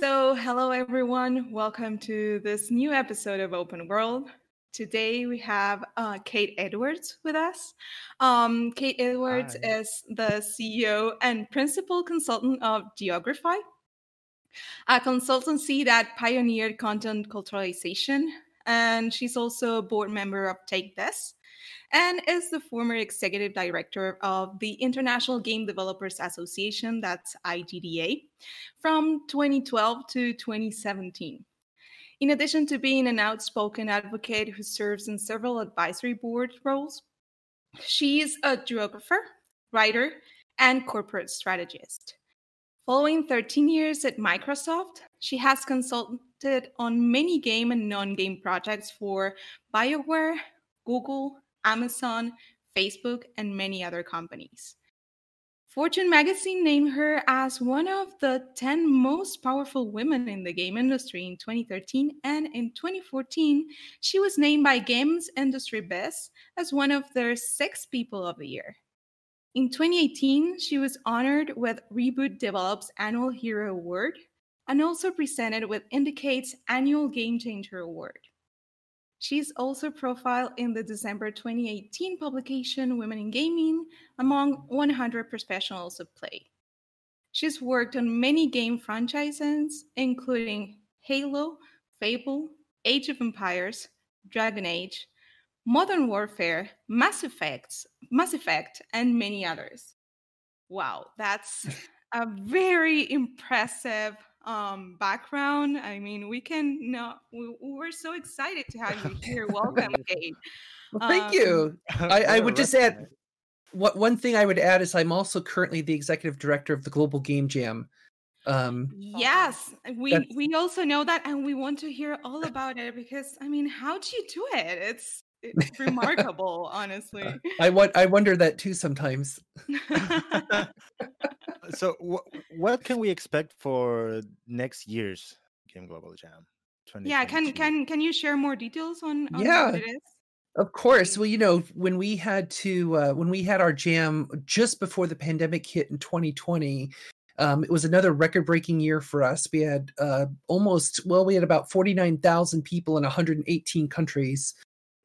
So, hello everyone. Welcome to this new episode of Open World. Today we have uh, Kate Edwards with us. Um, Kate Edwards Hi. is the CEO and principal consultant of Geogrify, a consultancy that pioneered content culturalization. And she's also a board member of Take This and is the former executive director of the International Game Developers Association, that's IGDA, from 2012 to 2017. In addition to being an outspoken advocate who serves in several advisory board roles, she is a geographer, writer, and corporate strategist. Following 13 years at Microsoft, she has consulted on many game and non game projects for BioWare, Google, Amazon, Facebook, and many other companies. Fortune magazine named her as one of the 10 most powerful women in the game industry in 2013, and in 2014, she was named by Games Industry Biz as one of their six people of the year. In 2018, she was honored with Reboot Develops Annual Hero Award and also presented with IndieCade's Annual Game Changer Award. She's also profiled in the December 2018 publication Women in Gaming among 100 professionals of play. She's worked on many game franchises, including Halo, Fable, Age of Empires, Dragon Age, Modern Warfare, Mass Effect, Mass Effect, and many others. Wow, that's a very impressive um, background. I mean, we can no, we, we're so excited to have you here. Welcome, Kate. Well, thank Um, you. I, I would just add what one thing I would add is I'm also currently the executive director of the Global Game Jam. Um, Yes, we we also know that, and we want to hear all about it because I mean, how do you do it? It's it's remarkable, honestly. I want I wonder that too sometimes. so wh- what can we expect for next year's Game Global Jam? yeah, can can can you share more details on, on Yeah. what it is? Of course. Well, you know, when we had to uh, when we had our jam just before the pandemic hit in 2020, um, it was another record-breaking year for us. We had uh, almost well, we had about 49,000 people in 118 countries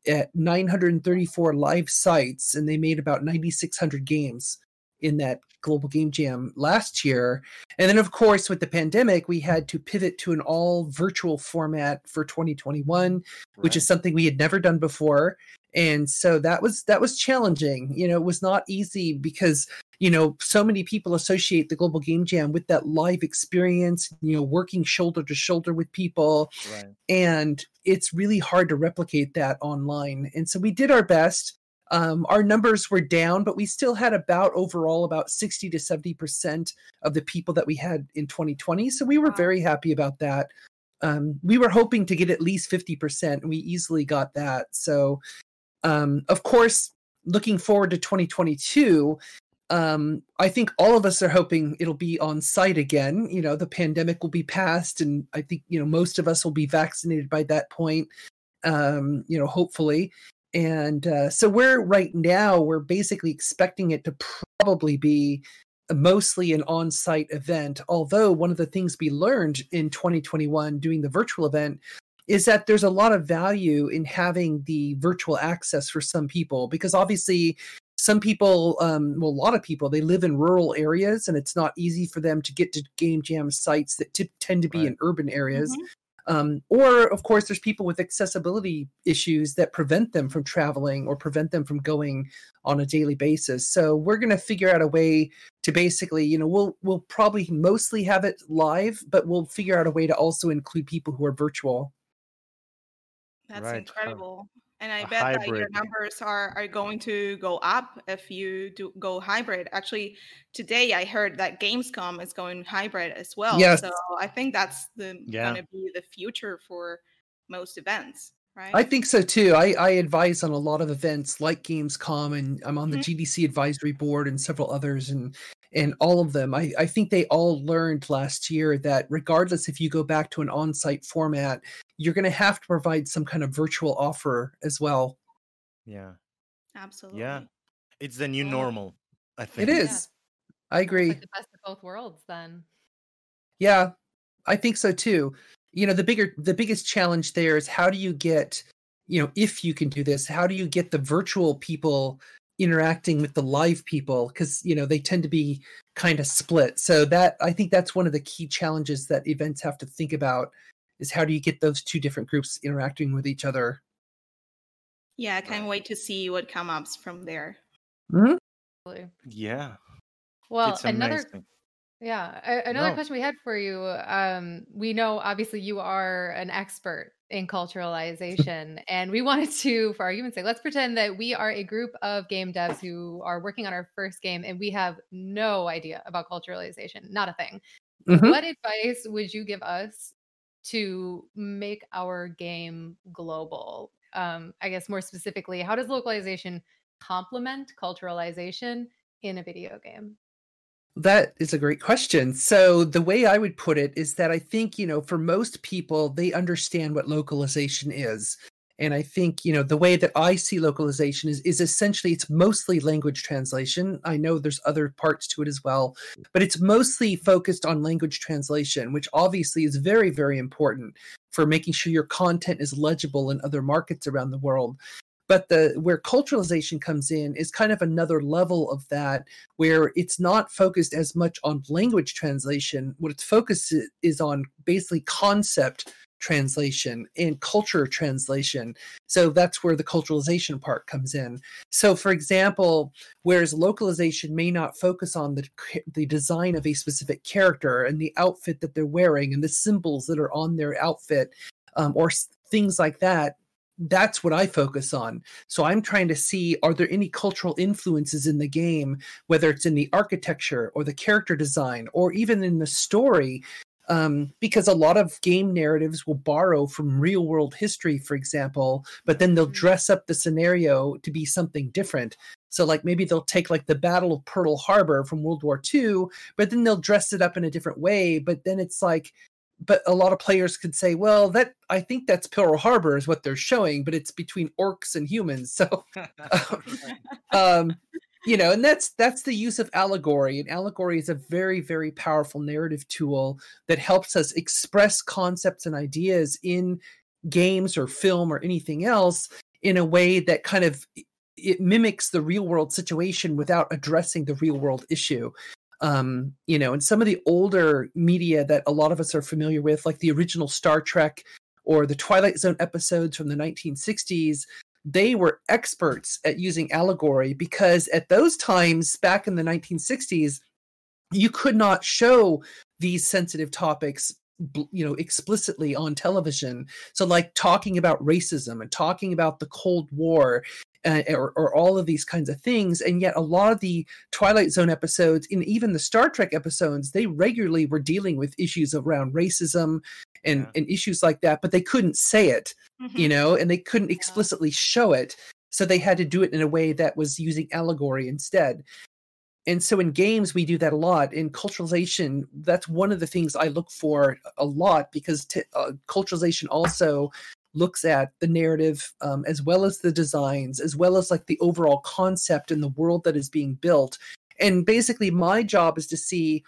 at 934 live sites, and they made about 9,600 games in that global game jam last year. And then, of course, with the pandemic, we had to pivot to an all virtual format for 2021 which is something we had never done before and so that was that was challenging you know it was not easy because you know so many people associate the global game jam with that live experience you know working shoulder to shoulder with people right. right. and it's really hard to replicate that online and so we did our best um, our numbers were down but we still had about overall about 60 to 70 percent of the people that we had in 2020 so we were Wow. very happy about that. Um, we were hoping to get at least 50% and we easily got that. So um, of course looking forward to 2022 um, i think all of us are hoping it'll be on site again. You know the pandemic will be past and i think you know most of us will be vaccinated by that point. Um, you know hopefully and uh, so we're right now we're basically expecting it to probably be mostly an on-site event although one of the things we learned in 2021 doing the virtual event is that there's a lot of value in having the virtual access for some people because obviously some people um, well a lot of people they live in rural areas and it's not easy for them to get to game jam sites that t- tend to be Right. in urban areas Mhm. Um, or of course there's people with accessibility issues that prevent them from traveling or prevent them from going on a daily basis. So we're going to figure out a way to basically you know we'll we'll probably mostly have it live but we'll figure out a way to also include people who are virtual. That's Right, incredible. And I bet that your numbers are, are going to go up if you do go hybrid. Actually, today I heard that Gamescom is going hybrid as well. Yes. So I think that's the Yeah. going to be the future for most events, right? I think so too. I, I advise on a lot of events like Gamescom, and I'm on the mm-hmm. GDC advisory board and several others, and and all of them. I, I think they all learned last year that regardless if you go back to an on-site format, you're going to have to provide some kind of virtual offer as well. Yeah. Absolutely. Yeah. It's the new Yeah. normal, I think. It is. I agree. Like the best of both worlds, then. Yeah. I think so too. You know, the bigger the biggest challenge there is how do you get, you know, if you can do this, how do you get the virtual people interacting with the live people because you know they tend to be kind of split so that i think that's one of the key challenges that events have to think about is how do you get those two different groups interacting with each other Yeah, I can't wait to see what comes up from there. Mhm. Yeah. Well, another amazing. Yeah, a- another No. question we had for you. Um, we know obviously you are an expert in culturalization, and we wanted to, for argument's sake, let's pretend that we are a group of game devs who are working on our first game, and we have no idea about culturalization, not a thing. Mhm. What advice would you give us to make our game global? Um, I guess more specifically, how does localization complement culturalization in a video game? That is a great question. So, the way I would put it is that I think, you know, for most people, they understand what localization is. And I think, you know, the way that I see localization is, is essentially it's mostly language translation. I know there's other parts to it as well, but it's mostly focused on language translation, which obviously is very, very important for making sure your content is legible in other markets around the world. But the where culturalization comes in is kind of another level of that where it's not focused as much on language translation. What its focus is on basically concept translation and culture translation. So that's where the culturalization part comes in. So, for example, whereas localization may not focus on the the design of a specific character and the outfit that they're wearing and the symbols that are on their outfit um, or things like that. That's what I focus on. So I'm trying to see are there any cultural influences in the game, whether it's in the architecture or the character design or even in the story. Um, because a lot of game narratives will borrow from real world history, for example, but then they'll Mhm. dress up the scenario to be something different. So, like maybe they'll take like the Battle of Pearl Harbor from World War II, but then they'll dress it up in a different way. But then it's like, but a lot of players could say, well, that I think that's Pearl Harbor is what they're showing, but it's between orcs and humans. So, um, you know, and that's that's the use of allegory. And allegory is a very, very powerful narrative tool that helps us express concepts and ideas in games or film or anything else in a way that kind of it mimics the real world situation without addressing the real world issue um you know and some of the older media that a lot of us are familiar with like the original star trek or the twilight zone episodes from the 1960s they were experts at using allegory because at those times back in the 1960s you could not show these sensitive topics you know explicitly on television. So like talking about racism and talking about the cold war uh, or, or all of these kinds of things and yet a lot of the twilight zone episodes and even the star trek episodes they regularly were dealing with issues around racism and, Yeah. and issues like that but they couldn't say it you know, and they couldn't explicitly show it. So they had to do it in a way that was using allegory instead. And so in games, we do that a lot. In culturalization, that's one of the things I look for a lot because t- uh, culturalization also looks at the narrative um, as well as the designs, as well as like the overall concept and the world that is being built. And basically, my job is to see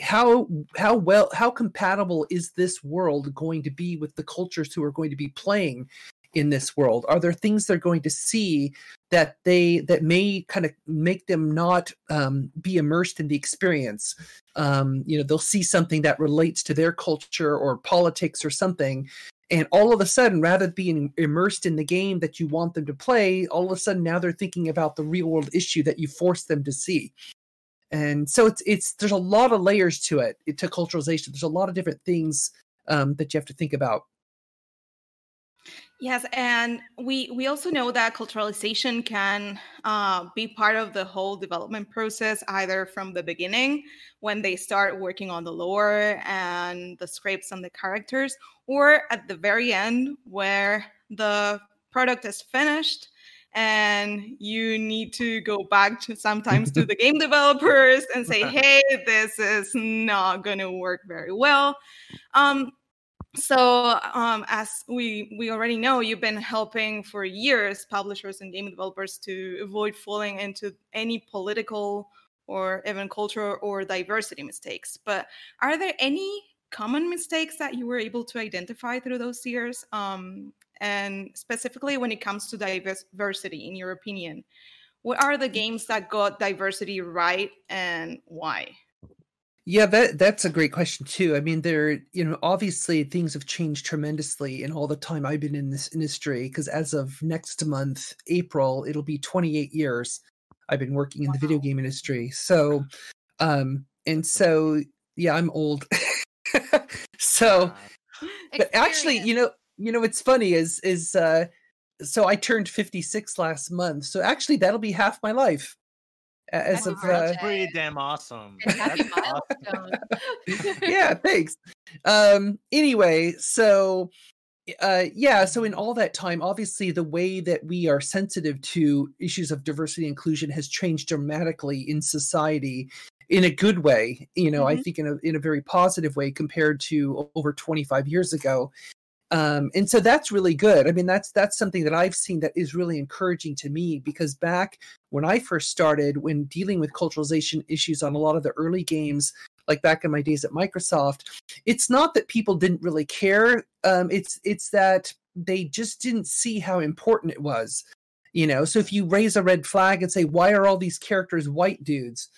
how how well how compatible is this world going to be with the cultures who are going to be playing in this world are there things they're going to see that they that may kind of make them not um, be immersed in the experience um, you know they'll see something that relates to their culture or politics or something and all of a sudden rather than being immersed in the game that you want them to play all of a sudden now they're thinking about the real world issue that you force them to see. And so it's it's there's a lot of layers to it to culturalization. There's a lot of different things um, that you have to think about Yes, and we we also know that culturalization can uh, be part of the whole development process, either from the beginning when they start working on the lore and the scripts and the characters, or at the very end where the product is finished and you need to go back to sometimes to the game developers and say, "Hey, this is not going to work very well." Um, so um, as we we already know you've been helping for years publishers and game developers to avoid falling into any political or even cultural or diversity mistakes but are there any common mistakes that you were able to identify through those years? Um, and specifically when it comes to diversity, in your opinion, what are the games that got diversity right and why? Yeah, that that's a great question too. I mean, there, you know, obviously things have changed tremendously in all the time I've been in this industry. Because as of next month, April, it'll be 28 years I've been working in the video game industry. So, um, and so yeah, I'm old. so, but actually, you know, you know, what's funny is is uh, so I turned 56 last month. So actually, that'll be half my life as Happy of uh, That's pretty damn awesome. Happy milestone. yeah thanks um anyway so uh yeah so in all that time obviously the way that we are sensitive to issues of diversity and inclusion has changed dramatically in society in a good way you know i Mhm. think in a in a very positive way compared to over 25 years ago um and so that's really good. I mean that's that's something that i've seen that is really encouraging to me because back when i first started when dealing with culturalization issues on a lot of the early games like back in my days at microsoft it's not that people didn't really care. Um it's it's that they just didn't see how important it was you know? So if you raise a red flag and say why are all these characters white dudes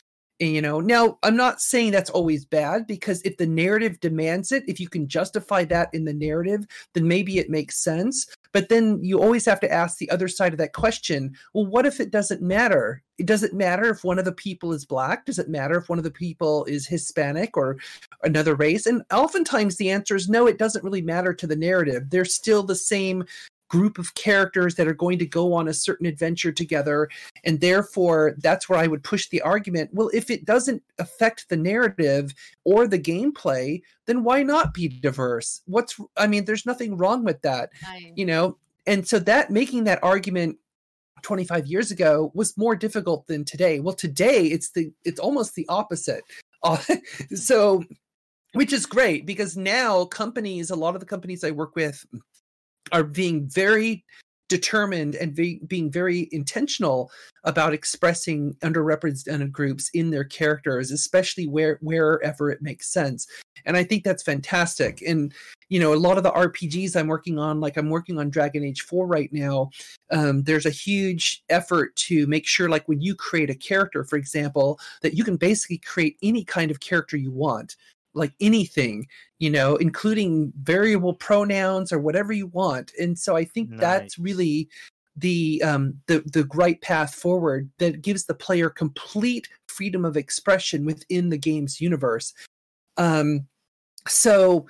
you know now i'm not saying that's always bad because if the narrative demands it if you can justify that in the narrative then maybe it makes sense. But then you always have to ask the other side of that question well what if it doesn't matter? It doesn't matter if one of the people is black does it matter if one of the people is hispanic or another race? And oftentimes the answer is no it doesn't really matter to the narrative. They're still the same group of characters that are going to go on a certain adventure together. And therefore that's where i would push the argument well if it doesn't affect the narrative or the gameplay then why not be diverse? What's i mean there's nothing wrong with that you know? And so that making that argument 25 years ago was more difficult than today. Well today it's the it's almost the opposite. Uh, so which is great because now companies a lot of the companies i work with are being very determined and be, being very intentional about expressing underrepresented groups in their characters especially where wherever it makes sense. And i think that's fantastic. And you know a lot of the rpgs i'm working on like i'm working on dragon age 4 right now um, there's a huge effort to make sure like when you create a character for example that you can basically create any kind of character you want like anything you know including variable pronouns or whatever you want and so i think that's really the um the the right path forward that gives the player complete freedom of expression within the game's universe. Um so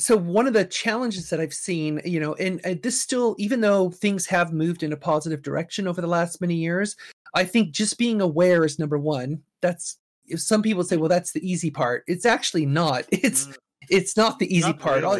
so one of the challenges that i've seen you know and, and this still even though things have moved in a positive direction over the last many years i think just being aware is number one. That's some people say well that's the easy part it's actually not it's Mm, it's not the easy not part All-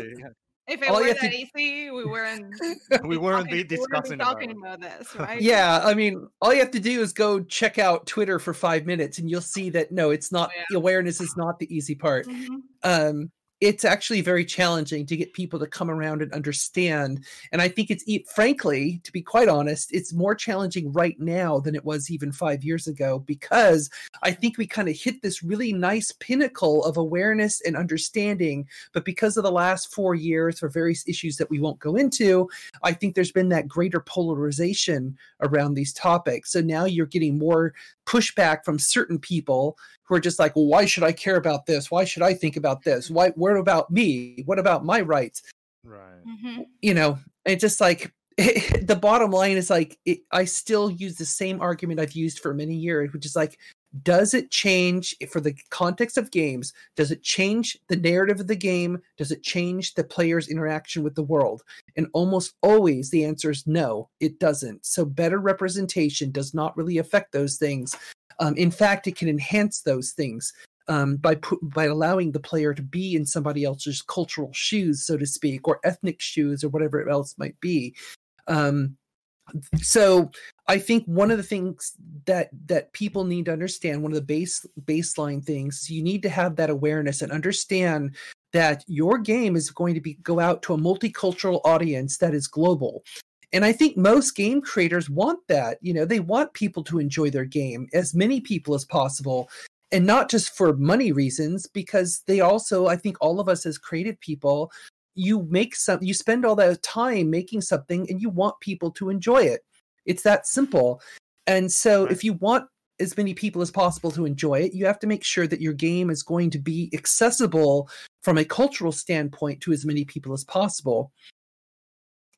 If it All were that to- easy, we weren't. we weren't talking- wouldn't be discussing about talking it. about this, right? yeah i mean all you have to do is go check out twitter for five minutes and you'll see that no it's not yeah. awareness is not the easy part Mhm. um it's actually very challenging to get people to come around and understand and i think it's frankly to be quite honest it's more challenging right now than it was even five years ago because i think we kind of hit this really nice pinnacle of awareness and understanding but because of the last four years for various issues that we won't go into i think there's been that greater polarization around these topics. So now you're getting more pushback from certain people who are just like, well, why should I care about this? Why should I think about this? Why? What about me? What about my rights? Right. Mhm. You know, it's just like the bottom line is like, it, I still use the same argument I've used for many years, which is like, does it change for the context of games? Does it change the narrative of the game? Does it change the player's interaction with the world? And almost always the answer is no, it doesn't. So better representation does not really affect those things. Um, in fact, it can enhance those things um, by pu- by allowing the player to be in somebody else's cultural shoes, so to speak, or ethnic shoes, or whatever else might be. Um, so I think one of the things that that people need to understand, one of the base baseline things, you need to have that awareness and understand that your game is going to be go out to a multicultural audience that is global. And I think most game creators want that. You know, they want people to enjoy their game, as many people as possible. and not just for money reasons because they also i think all of us as creative people you make some you spend all that time making something and you want people to enjoy it. It's that simple. And so if you want as many people as possible to enjoy it you have to make sure that your game is going to be accessible from a cultural standpoint to as many people as possible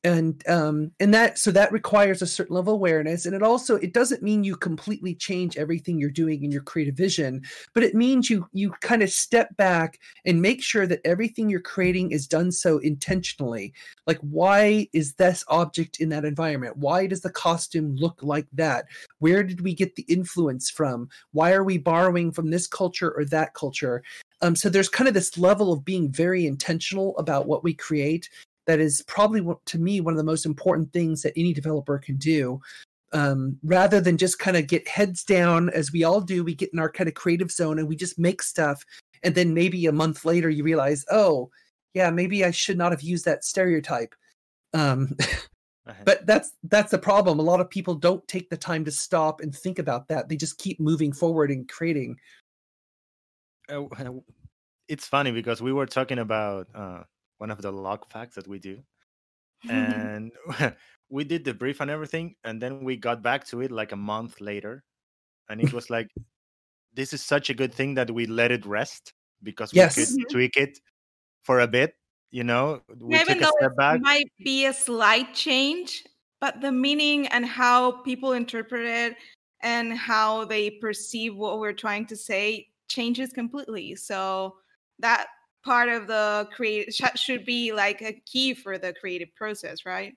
and um and that so that requires a certain level of awareness and it also it doesn't mean you completely change everything you're doing in your creative vision but it means you you kind of step back and make sure that everything you're creating is done so intentionally. Like why is this object in that environment? Why does the costume look like that? Where did we get the influence from? Why are we borrowing from this culture or that culture? Um, so there's kind of this level of being very intentional about what we create that is probably to me one of the most important things that any developer can do um, rather than just kind of get heads down as we all do we get in our kind of creative zone and we just make stuff and then maybe a month later you realize oh yeah maybe i should not have used that stereotype. Um, Uh-huh. but that's that's the problem. A lot of people don't take the time to stop and think about that. They just keep moving forward and creating. Uh, it's funny because we were talking about uh, one of the log facts that we do, and we did the brief and everything, and then we got back to it like a month later, and it was like, this is such a good thing that we let it rest because we Yes. could Mhm. tweak it for a bit. You know, we even took a though step back. it might be a slight change, but the meaning and how people interpret it and how they perceive what we're trying to say changes completely. So that part of the create should be like a key for the creative process, right?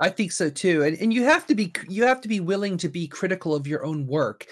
I think so too. And and you have to be you have to be willing to be critical of your own work.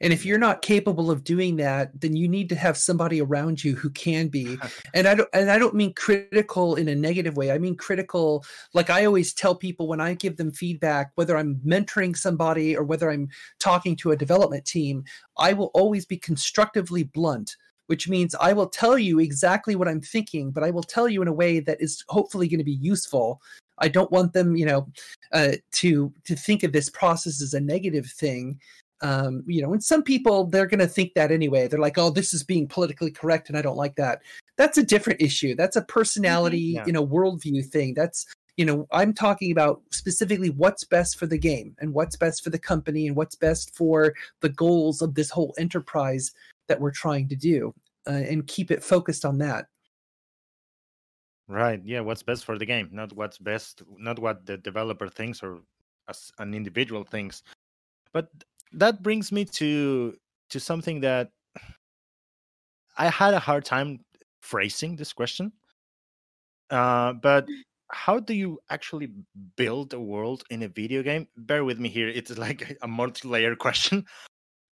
And if you're not capable of doing that, then you need to have somebody around you who can be. And I don't and I don't mean critical in a negative way. I mean critical like I always tell people when I give them feedback whether I'm mentoring somebody or whether I'm talking to a development team, I will always be constructively blunt which means I will tell you exactly what I'm thinking, but I will tell you in a way that is hopefully going to be useful. I don't want them, you know, uh, to to think of this process as a negative thing. Um, you know, and some people they're going to think that anyway. They're like, "Oh, this is being politically correct, and I don't like that." That's a different issue. That's a personality, Yeah. you know, worldview thing. That's you know, I'm talking about specifically what's best for the game and what's best for the company and what's best for the goals of this whole enterprise that we're trying to do, uh, and keep it focused on that. Right. Yeah. What's best for the game, not what's best, not what the developer thinks or as an individual thinks. But that brings me to to something that I had a hard time phrasing this question. Uh, but how do you actually build a world in a video game? Bear with me here. It's like a multi-layer question.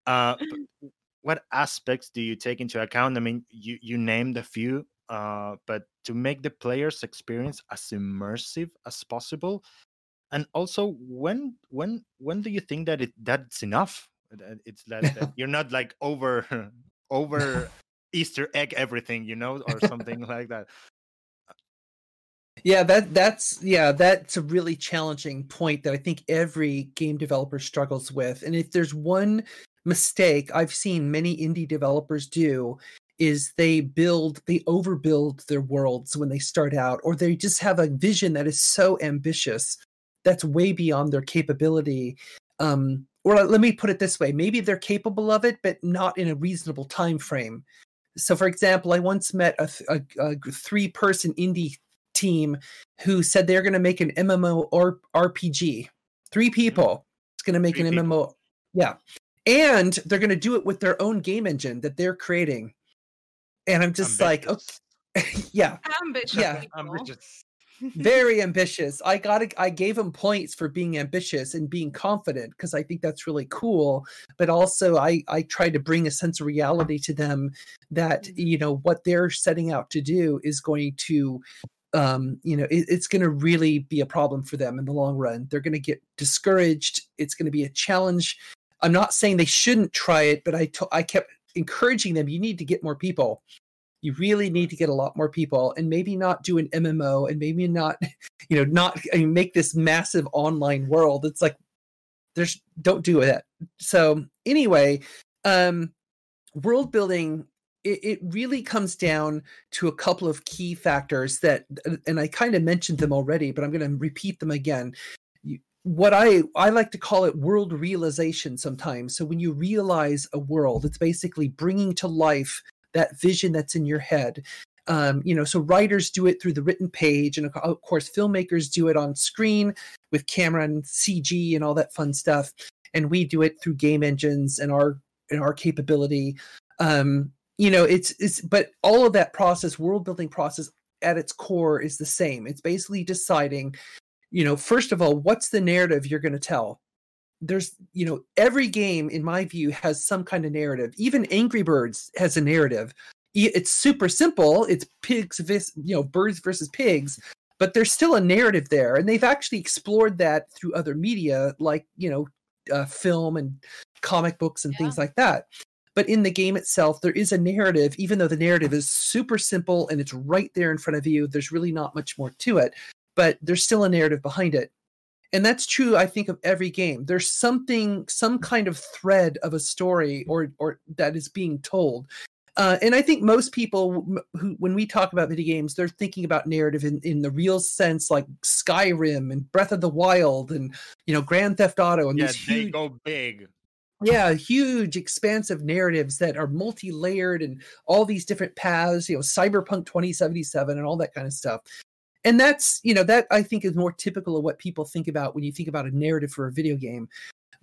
Uh, but what aspects do you take into account? I mean, you you named a few, uh, but to make the player's experience as immersive as possible, and also when when when do you think that it that's enough? It's that, that you're not like over over Easter egg everything, you know, or something like that. Yeah, that that's yeah, that's a really challenging point that I think every game developer struggles with. And if there's one mistake I've seen many indie developers do is they build they overbuild their worlds when they start out or they just have a vision that is so ambitious that's way beyond their capability. Um or let me put it this way, maybe they're capable of it but not in a reasonable time frame. So for example, I once met a, th- a, a three person indie team who said they're going to make an MMO or RPG. Three people. It's going to make Three an people. MMO. Yeah. And they're going to do it with their own game engine that they're creating. And I'm just like, okay, yeah, Ambitious. Yeah. Ambitious. very ambitious. I got to I gave them points for being ambitious and being confident because I think that's really cool. But also, I I tried to bring a sense of reality to them that Mhm. you know what they're setting out to do is going to um you know it, it's going to really be a problem for them in the long run they're going to get discouraged it's going to be a challenge i'm not saying they shouldn't try it but i i kept encouraging them you need to get more people. You really need to get a lot more people and maybe not do an mmo and maybe not you know not I mean, make this massive online world. It's like there's don't do that so anyway um world building it, really comes down to a couple of key factors that and i kind of mentioned them already but i'm going to repeat them again what i i like to call it world realization sometimes. So when you realize a world it's basically bringing to life that vision that's in your head. Um, you know so writers do it through the written page and of course filmmakers do it on screen with camera and cg and all that fun stuff. And we do it through game engines and our and our capability. Um you know it's it's but all of that process world building process at its core is the same. It's basically deciding you know first of all what's the narrative you're going to tell? There's you know every game in my view has some kind of narrative. Even angry birds has a narrative. It's super simple. It's pigs vis you know birds versus pigs but there's still a narrative there and they've actually explored that through other media like you know uh, film and comic books and things like that. But in the game itself there is a narrative even though the narrative is super simple and it's right there in front of you there's really not much more to it but there's still a narrative behind it. And that's true i think of every game. There's something some kind of thread of a story or or that is being told. Uh, and i think most people who when we talk about video games they're thinking about narrative in, in the real sense like skyrim and breath of the wild and you know grand theft auto and yeah, these they huge go big. yeah huge expansive narratives that are multi-layered and all these different paths you know cyberpunk 2077 and all that kind of stuff and that's you know that i think is more typical of what people think about when you think about a narrative for a video game.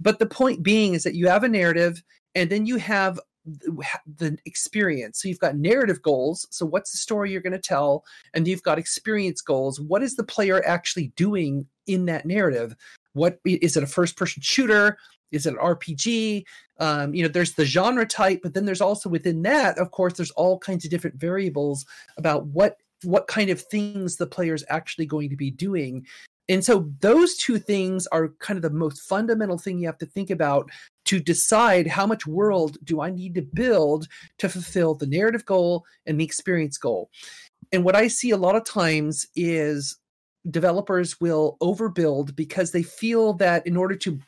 But the point being is that you have a narrative and then you have the experience. So you've got narrative goals. So what's the story you're going to tell? And you've got experience goals. What is the player actually doing in that narrative? What is it a first person shooter? Is it an rpg um, you know there's the genre type but then there's also within that of course there's all kinds of different variables about what what kind of things the player is actually going to be doing. And so those two things are kind of the most fundamental thing you have to think about to decide how much world do i need to build to fulfill the narrative goal and the experience goal. And what i see a lot of times is developers will overbuild because they feel that in order to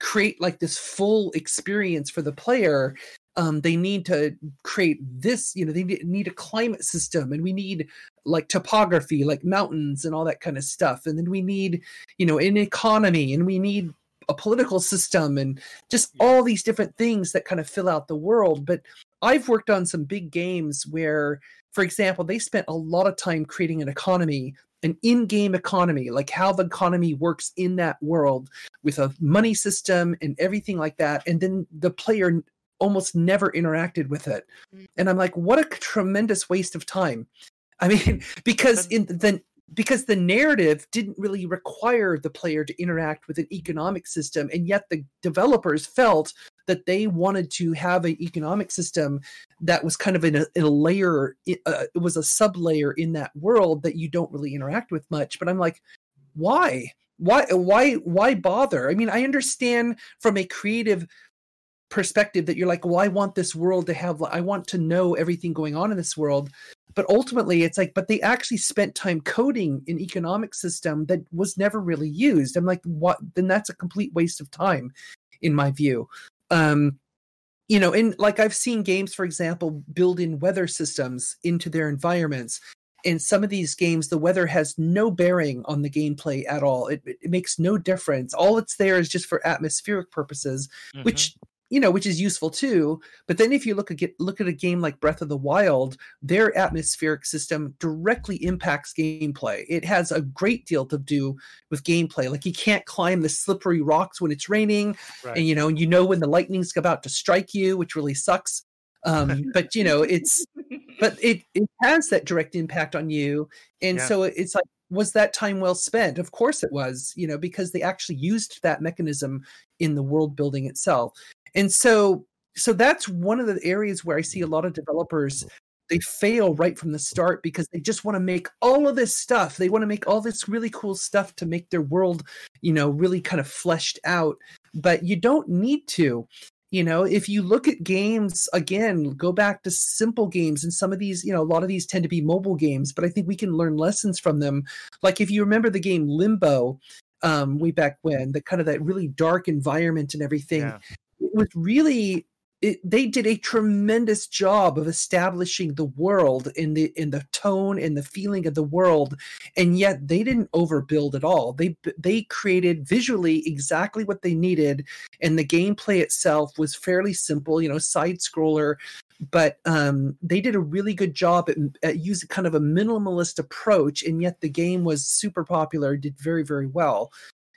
create like this full experience for the player um, they need to create this you know they need, need a climate system and we need like topography like mountains and all that kind of stuff. And then we need you know an economy and we need a political system and just Yeah. all these different things that kind of fill out the world. But i've worked on some big games where for example they spent a lot of time creating an economy an in-game economy like how the economy works in that world with a money system and everything like that. And then the player almost never interacted with it. Mm. and i'm like what a tremendous waste of time i mean because in the because the narrative didn't really require the player to interact with an economic system and yet the developers felt that they wanted to have an economic system that was kind of in a, in a layer uh, it was a sub layer in that world that you don't really interact with much. But i'm like why? Why why why bother? I mean i understand from a creative perspective that you're like well i want this world to have i want to know everything going on in this world. But ultimately it's like but they actually spent time coding an economic system that was never really used. I'm like what? Then that's a complete waste of time in my view. Um you know and like i've seen games for example build in weather systems into their environments. In some of these games the weather has no bearing on the gameplay at all. It, it makes no difference. All it's there is just for atmospheric purposes Mhm. which you know which is useful too but then if you look at look at a game like breath of the wild their atmospheric system directly impacts gameplay it has a great deal to do with gameplay like you can't climb the slippery rocks when it's raining right. and you know and you know when the lightning's about to strike you which really sucks um but you know it's but it it has that direct impact on you and Yeah. so it's like was that time well spent of course it was you know because they actually used that mechanism in the world building itself and so so that's one of the areas where i see a lot of developers they fail right from the start because they just want to make all of this stuff. They want to make all this really cool stuff to make their world you know really kind of fleshed out. But you don't need to. You know if you look at games again go back to simple games and some of these you know a lot of these tend to be mobile games but i think we can learn lessons from them. Like if you remember the game limbo um way back when the kind of that really dark environment and everything Yeah. It was really it, they did a tremendous job of establishing the world in the in the tone and the feeling of the world. And yet they didn't overbuild at all. They they created visually exactly what they needed. And the gameplay itself was fairly simple you know side scroller. But um, they did a really good job at, at using kind of a minimalist approach. And yet the game was super popular did very very well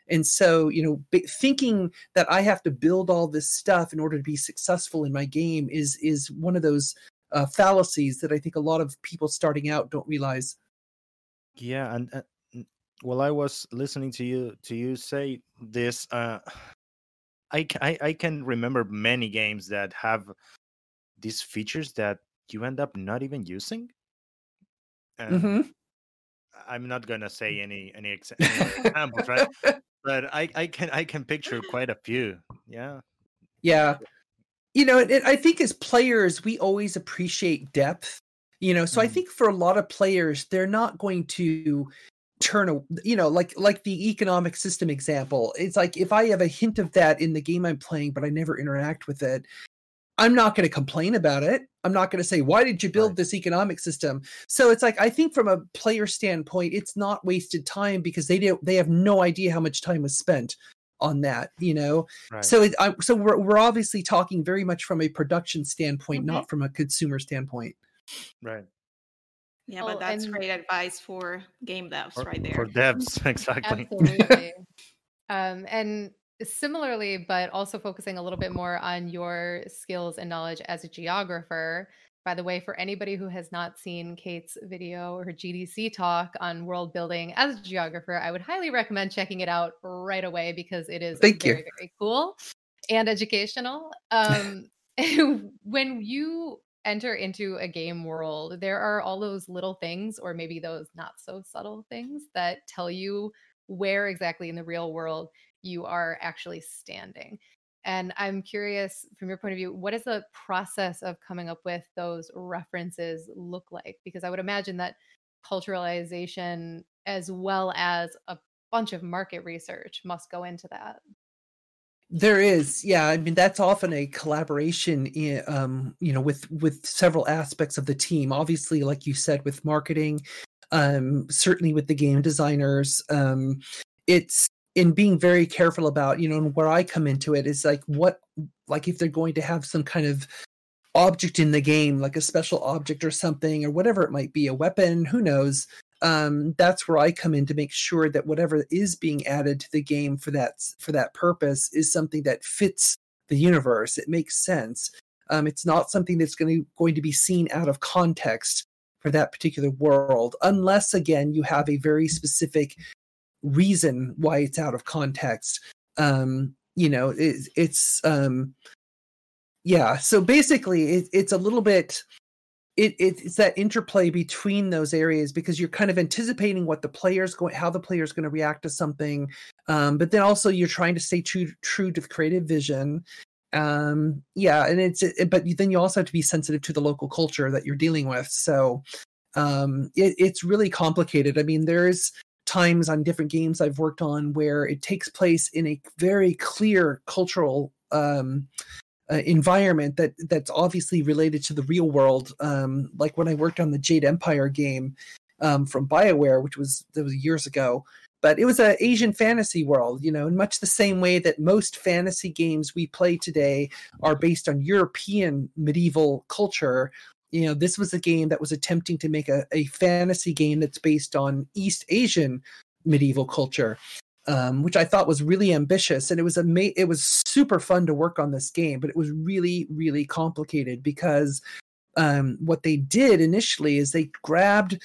and so, you know, b- thinking that I have to build all this stuff in order to be successful in my game is is one of those uh, fallacies that I think a lot of people starting out don't realize. Yeah, and uh, while I was listening to you to you say this, uh, I, I I can remember many games that have these features that you end up not even using. mm-hmm. I'm not gonna say any any, ex- any examples, right? but I, I can I can picture quite a few. Yeah. Yeah. You know, it, I think as players, we always appreciate depth. You know, so mm. I think for a lot of players, they're not going to turn a you know like like the economic system example it's like if i have a hint of that in the game i'm playing but i never interact with it I'm not going to complain about it. I'm not going to say, why did you build right. this economic system? So it's like, I think from a player standpoint, it's not wasted time because they do, they have no idea how much time was spent on that, you know? Right. So, it, I, so we're, we're obviously talking very much from a production standpoint, mm-hmm. not from a consumer standpoint. Right. Yeah, but oh, that's and... great advice for game devs for, right there. For devs, exactly. Absolutely. um, and similarly, but also focusing a little bit more on your skills and knowledge as a geographer. By the way, for anybody who has not seen Kate's video or her GDC talk on world building as a geographer, I would highly recommend checking it out right away because it is Thank very, you. very cool and educational. Um, when you enter into a game world, there are all those little things, or maybe those not so subtle things that tell you where exactly in the real world you are actually standing. And I'm curious from your point of view, what does the process of coming up with those references look like? Because I would imagine that culturalization, as well as a bunch of market research, must go into that. There is, yeah. I mean, that's often a collaboration, in, um, you know, with with several aspects of the team. Obviously, like you said, with marketing, um, certainly with the game designers. Um, it's in being very careful about you know and where i come into it is like what like if they're going to have some kind of object in the game like a special object or something or whatever it might be a weapon who knows? Um, that's where i come in to make sure that whatever is being added to the game for that for that purpose is something that fits the universe. It makes sense. Um, it's not something that's going to going to be seen out of context for that particular world unless again you have a very specific reason why it's out of context. Um you know it, it's um yeah so basically it, it's a little bit it, it's that interplay between those areas because you're kind of anticipating what the player's going how the player's going to react to something um, but then also you're trying to stay true true to the creative vision. Um, yeah and it's it, but then you also have to be sensitive to the local culture that you're dealing with. So um, it, it's really complicated. I mean there's times on different games I've worked on where it takes place in a very clear cultural um, uh, environment that that's obviously related to the real world. Um, like when I worked on the Jade Empire game um, from Bioware, which was that was years ago. But it was an Asian fantasy world, you know, in much the same way that most fantasy games we play today are based on European medieval culture you know this was a game that was attempting to make a, a fantasy game that's based on east asian medieval culture um, which i thought was really ambitious. And it was a ama- it was super fun to work on this game but it was really really complicated because um, what they did initially is they grabbed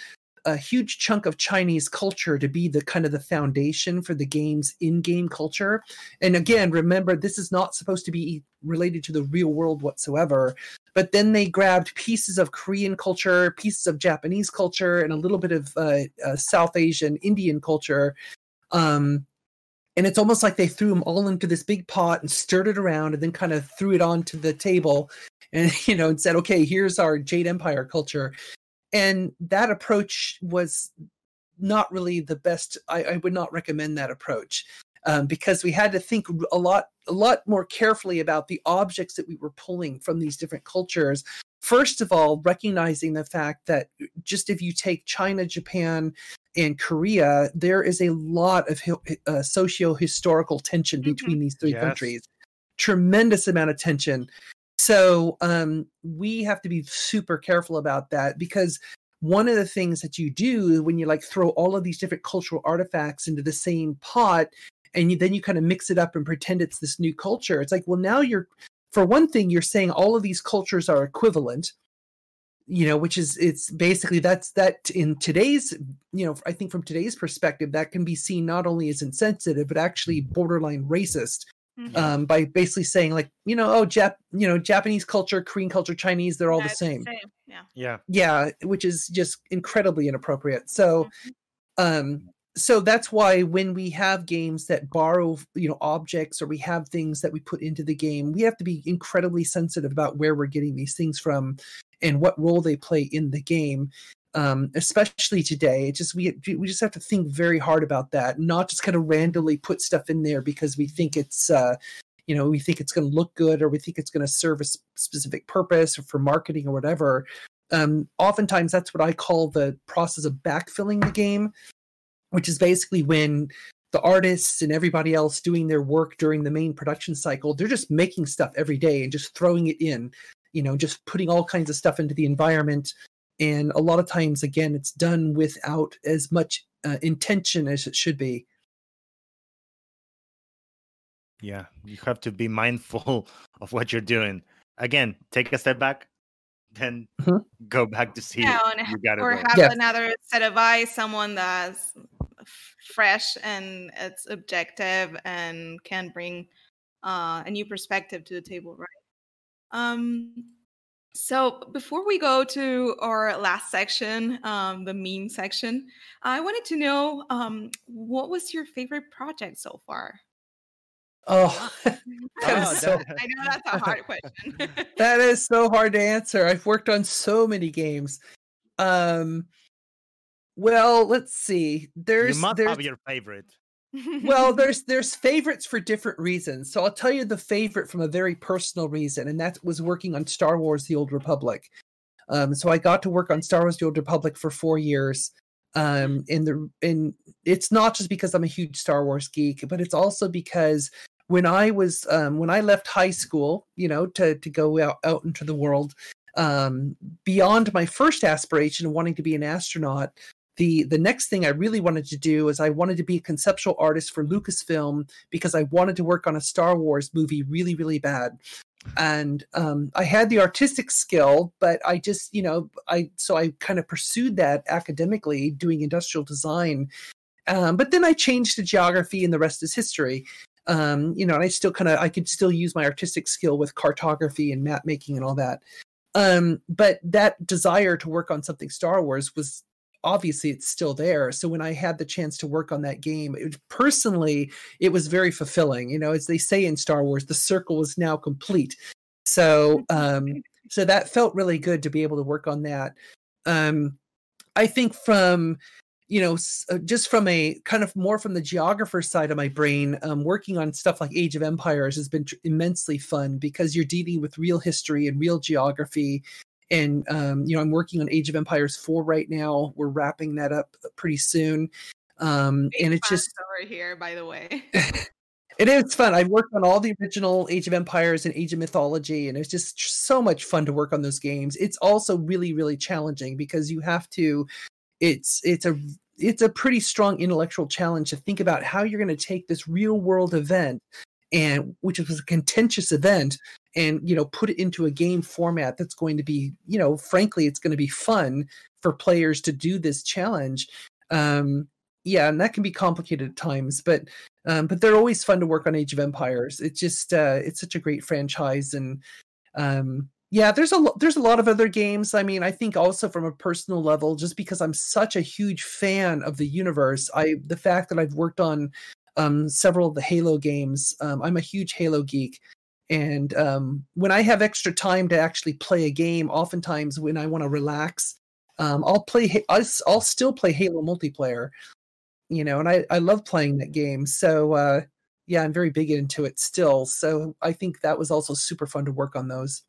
a huge chunk of Chinese culture to be the kind of the foundation for the game's in-game culture. And again, remember this is not supposed to be related to the real world whatsoever. But then they grabbed pieces of Korean culture, pieces of Japanese culture, and a little bit of uh, uh, South Asian Indian culture. Um, and it's almost like they threw them all into this big pot and stirred it around and then kind of threw it onto the table and you know and said okay here's our jade empire culture and that approach was not really the best I, I, would not recommend that approach um, because we had to think a lot a lot more carefully about the objects that we were pulling from these different cultures first of all recognizing the fact that just if you take china japan and korea there is a lot of uh, socio-historical tension Mhm. between these three Yes. countries tremendous amount of tension so um, we have to be super careful about that because one of the things that you do when you like throw all of these different cultural artifacts into the same pot and you, then you kind of mix it up and pretend it's this new culture it's like well now you're for one thing you're saying all of these cultures are equivalent you know which is it's basically that's that in today's you know i think from today's perspective that can be seen not only as insensitive but actually borderline racist Mhm. um, by basically saying like you know oh Jap you know Japanese culture, Korean culture, Chinese they're all Yeah, the same. Yeah. Yeah. Yeah, which is just incredibly inappropriate. So Mhm. um so that's why when we have games that borrow you know objects or we have things that we put into the game we have to be incredibly sensitive about where we're getting these things from and what role they play in the game um especially today it just we we just have to think very hard about that not just kind of randomly put stuff in there because we think it's uh you know we think it's going to look good or we think it's going to serve a s- specific purpose or for marketing or whatever. Um oftentimes that's what i call the process of backfilling the game which is basically when the artists and everybody else doing their work during the main production cycle they're just making stuff every day and just throwing it in you know just putting all kinds of stuff into the environment and a lot of times again it's done without as much uh, intention as it should be Yeah. You have to be mindful of what you're doing. Again, take a step back, then Mhm. go back to see Yeah, and you got it or right. have Yeah. another set of eyes, someone that's fresh and it's objective and can bring uh, a new perspective to the table, right? Um, so before we go to our last section, um, the meme section, I wanted to know um, what was your favorite project so far? oh that Oh, so I know that's a hard question. that is so hard to answer. I've worked on so many games. Um, well, let's see. There's you must there's have your favorite. Well, there's there's favorites for different reasons. So I'll tell you the favorite from a very personal reason, and that was working on Star Wars: The Old Republic. Um, so I got to work on Star Wars: The Old Republic for four years. Um, and the and it's not just because I'm a huge Star Wars geek, but it's also because when I was um, when I left high school, you know, to to go out out into the world, um, beyond my first aspiration of wanting to be an astronaut, the the next thing I really wanted to do is I wanted to be a conceptual artist for Lucasfilm because I wanted to work on a Star Wars movie really really bad. And um, I had the artistic skill, but I just you know I so I kind of pursued that academically, doing industrial design. Um, but then I changed to geography, and the rest is history. Um, you know, and I still kind of I could still use my artistic skill with cartography and map making and all that. Um, but that desire to work on something Star Wars was obviously it's still there. So when I had the chance to work on that game, it, personally, it was very fulfilling. You know, as they say in Star Wars, the circle was now complete. So um, so that felt really good to be able to work on that. Um, I think from you know uh, just from a kind of more from the geographer side of my brain um, working on stuff like age of empires has been tr- immensely fun because you're dealing with real history and real geography and um, you know i'm working on age of empires 4 right now we're wrapping that up pretty soon um, and it's just story here, by the way. it is fun. I've worked on all the original Age of Empires and Age of Mythology, and it's just so much fun to work on those games. It's also really, really challenging because you have to. It's it's a it's a pretty strong intellectual challenge to think about how you're going to take this real world event and which was a contentious event and you know put it into a game format that's going to be you know frankly it's going to be fun for players to do this challenge um yeah and that can be complicated at times but um, but they're always fun to work on Age of Empires. It's just uh, it's such a great franchise, and um, yeah, there's a lo- there's a lot of other games. I mean, I think also from a personal level, just because I'm such a huge fan of the universe, I the fact that I've worked on um, several of the Halo games, um, I'm a huge Halo geek. And um, when I have extra time to actually play a game, oftentimes when I want to relax, um, I'll play. I'll, s- I'll still play Halo multiplayer you know, and I I love playing that game. So uh, yeah, I'm very big into it still. So I think that was also super fun to work on those.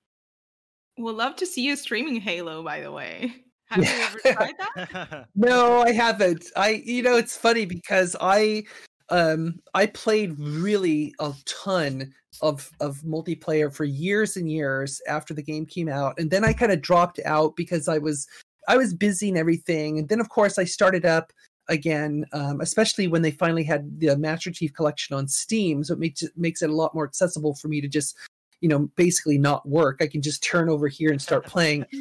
We'll love to see you streaming Halo, by the way. Have you ever tried that? No, I haven't. I you know it's funny because I um I played really a ton of of multiplayer for years and years after the game came out and then I kind of dropped out because I was I was busy and everything and then of course I started up again um, especially when they finally had the Master Chief collection on Steam so it makes it makes it a lot more accessible for me to just you know basically not work I can just turn over here and start playing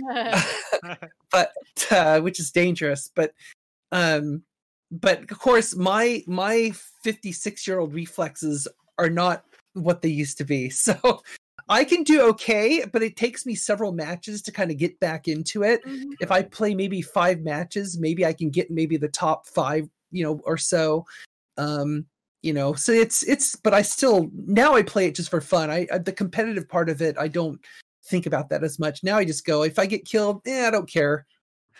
but uh, which is dangerous. But um, but of course, my my 56 year old reflexes are not what they used to be. So I can do okay, but it takes me several matches to kind of get back into it. Mhm. If I play maybe five matches, maybe I can get maybe the top five, you know, or so. Um, you know, so it's it's, but I still now I play it just for fun. I, I the competitive part of it, I don't think about that as much. Now I just go, if I get killed, eh, I don't care.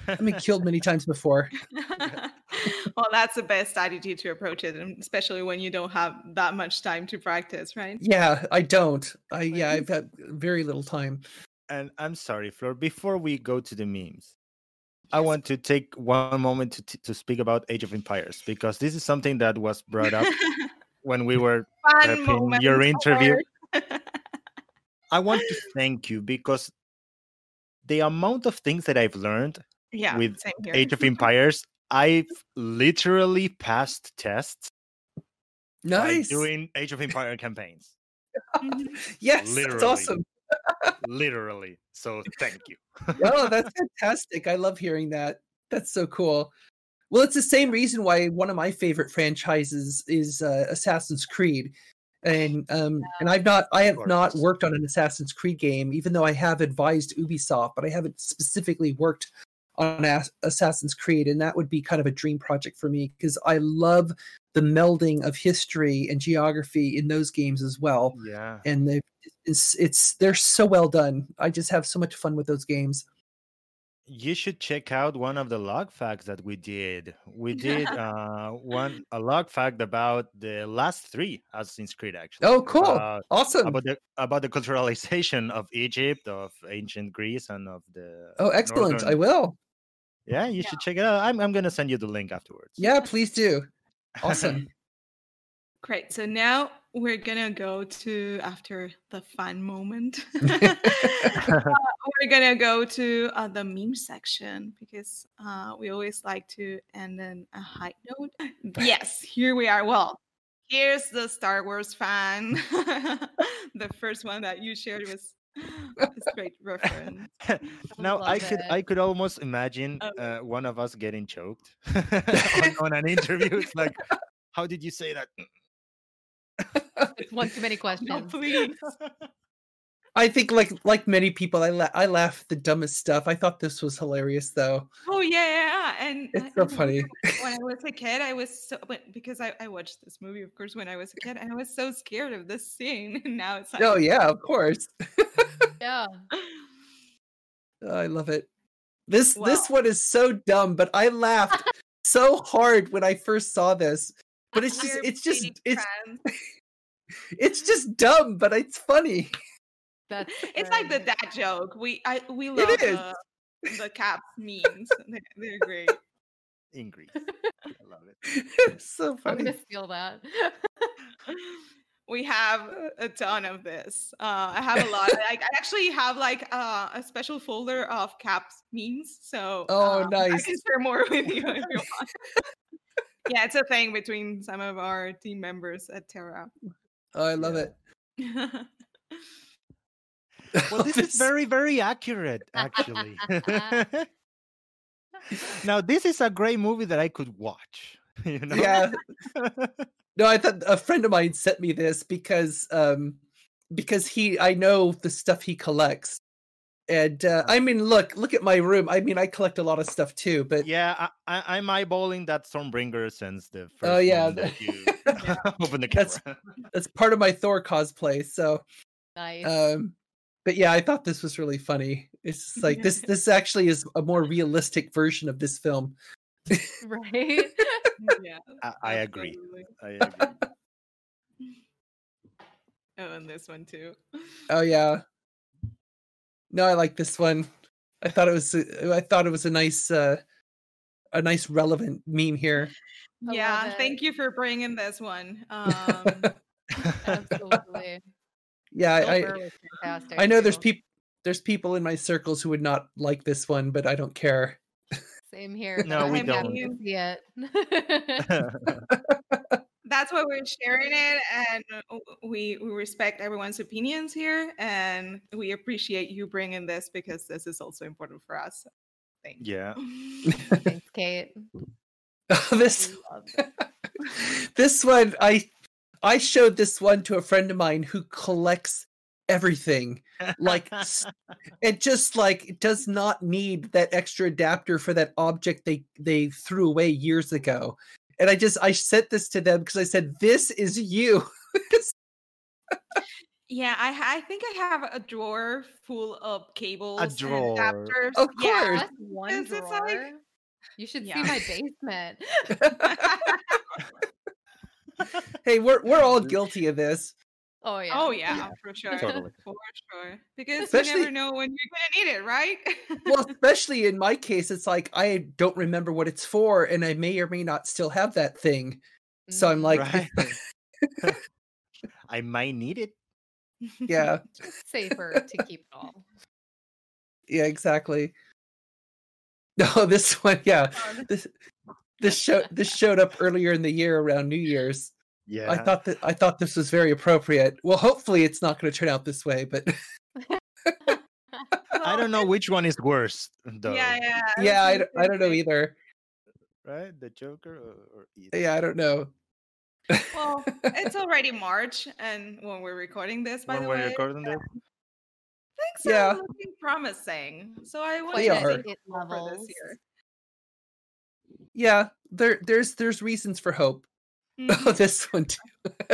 I've been killed many times before. well, that's the best attitude to approach it, and especially when you don't have that much time to practice, right? Yeah, I don't. I yeah, I've had very little time. and I'm sorry, Flor. Before we go to the memes, I want to take one moment to, t- to speak about Age of Empires because this is something that was brought up when we were Fun prepping your interview. I want to thank you because the amount of things that I've learned yeah, with. Age of Empires, I've literally passed tests Nice. doing Age of Empire campaigns. Yes, that's literally. awesome. literally. So thank you. Oh, that's fantastic. I love hearing that. That's so cool. Well, it's the same reason why one of my favorite franchises is uh, Assassin's Creed. And um and I've not I have not worked on an Assassin's Creed game even though I have advised Ubisoft, but I haven't specifically worked on As- Assassin's Creed and that would be kind of a dream project for me because I love the melding of history and geography in those games as well Yeah. and they it's it's they're so well done. I just have so much fun with those games. You should check out one of the log facts that we did. We did uh one a log fact about the last three Assassin's Creed actually. Oh, cool. About, Awesome. about the about the culturalization of Egypt, of ancient Greece, and of the oh, excellent. I will. Yeah, you should check it out. I'm I'm gonna send you the link afterwards. Yeah, please do. Awesome. Great. So now we're gonna go to after the fun moment. uh, we're gonna go to uh, the meme section because uh, we always like to end on a high note. Yes, here we are. Well, here's the Star Wars fan. the first one that you shared was a straight reference. now I could it. I could almost imagine Oh. uh, one of us getting choked on, on an interview. It's like, how did you say that? One too many questions. No, please. I think like like many people, I la- I laugh at the dumbest stuff. I thought this was hilarious though. Oh yeah, yeah, yeah. and It's so funny. when I was a kid, I was so because I, I watched this movie, of course, when I was a kid, and I was so scared of this scene. And now it's like, Oh yeah, of course. Yeah. Oh, I love it. This this one is so dumb, but I laughed so hard when I first saw this. But it's just it's just it's it's just dumb, but it's funny. That's it's like the good. dad joke. We I we love is. the, the caps memes. They're, they're great. In Greece. I love it. It's so I'm funny. gonna steal that. we have a ton of this. Uh, I have a lot. Like, I actually have like uh, a special folder of caps memes. So Oh, um, I nice. can share more with you if you want. Yeah, it's a thing between some of our team members at Terra. Oh, I love Yeah. it. Well, this is very, very accurate, actually. now, this is a great movie that I could watch. You know? yeah. No, I thought a friend of mine sent me this because um because he I know the stuff he collects. And uh, I mean look, look at my room. I mean I collect a lot of stuff too, but Yeah, I, I, I'm eyeballing that Stormbreaker since the first Oh, yeah, one that you open the camera. That's- that's part of my Thor cosplay. So nice. um but yeah, I thought this was really funny. It's just like this this actually is a more realistic version of this film. right? yeah. I, I agree. I agree. Oh, and this one too. Oh yeah. No, I like this one. I thought it was a- I thought it was a nice uh a nice relevant meme here. I yeah, thank you for bringing this one. Um, Absolutely. Yeah, Bill I Burr was fantastic. I know there's people there's people in my circles who would not like this one, but I don't care. Same here. No, we I'm don't. to see it. that's why we're sharing it, and uh, we we respect everyone's opinions here, and we appreciate you bringing this because this is also important for us. Thank you. yeah. Thanks, Kate. this We love it. this one I I showed this one to a friend of mine who collects everything. Like, It just like it does not need that extra adapter for that object they they threw away years ago. And I just I sent this to them because I said this is you. Yeah, I I think I have a drawer full of cables, and drawer. adapters. Of Yeah, course. That's one It's- it's like- drawer. You should Yeah. see my basement. hey, we're we're all guilty of this. Oh yeah. Oh yeah, for sure, Totally. for sure. Because Especially- you never know when you're gonna need it, right? Well, especially in my case, it's like I don't remember what it's for, and I may or may not still have that thing. So I'm Mm, like, Right. I might need it. yeah, it's safer to keep it all. yeah, exactly. No, this one, yeah, Um, this this show this showed up earlier in the year around New Year's. Yeah. I thought that I thought this was very appropriate. Well, hopefully, it's not going to turn out this way, but I don't know which one is worse, though. Yeah, yeah. I yeah, I, don't- I don't know either. Right? The Joker or, or it? Yeah, I don't know. Well, it's already March, and when we're recording this, by when the we're way, recording this? Um, things Yeah. are looking promising. So I want to are. It levels. this year. yeah, there there's there's reasons for hope. Oh, Mhm. this one too.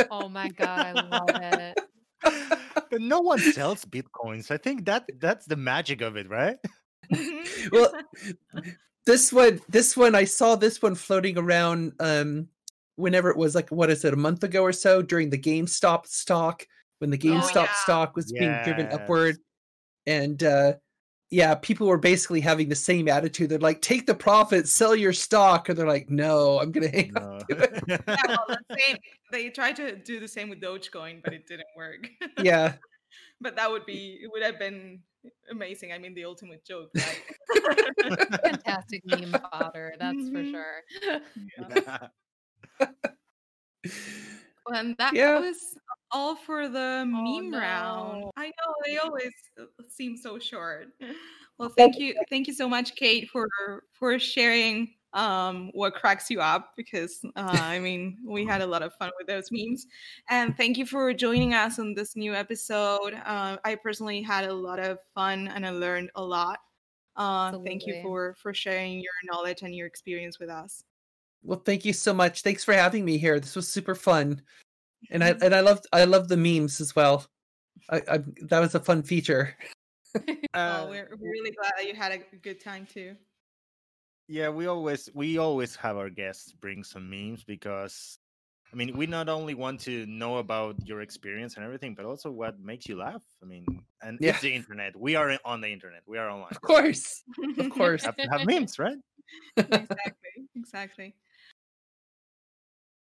Oh my god, I love it. but no one sells bitcoins. I think that that's the magic of it, right? Mhm. Well, this one this one i saw this one floating around um whenever it was like what is it a month ago or so during the gamestop stock when the gamestop yeah. stock was being driven upward and uh yeah people were basically having the same attitude they're like take the profit sell your stock and they're like no i'm gonna hang on No. yeah, well, same. They tried to do the same with Dogecoin, but it didn't work. yeah but that would be it would have been amazing. I mean, the ultimate joke, right? Fantastic meme fodder, that's for Mhm. sure. Yeah. and that Yeah. was all for the meme round. I know they always uh, seem so short. Well, thank you, thank you so much, Kate, for for sharing um what cracks you up because uh, I mean we had a lot of fun with those memes, and thank you for joining us on this new episode. Uh, I personally had a lot of fun and I learned a lot. Uh, thank you for for sharing your knowledge and your experience with us. well thank you so much thanks for having me here this was super fun and i and i loved i love the memes as well I, I that was a fun feature Uh, well, we're, we're really glad that you had a good time too. yeah, we always we always have our guests bring some memes because I mean we not only want to know about your experience and everything, but also what makes you laugh. I mean, and Yeah. it's the internet. We are on the internet. We are online. of course of course have have memes, right? exactly, exactly.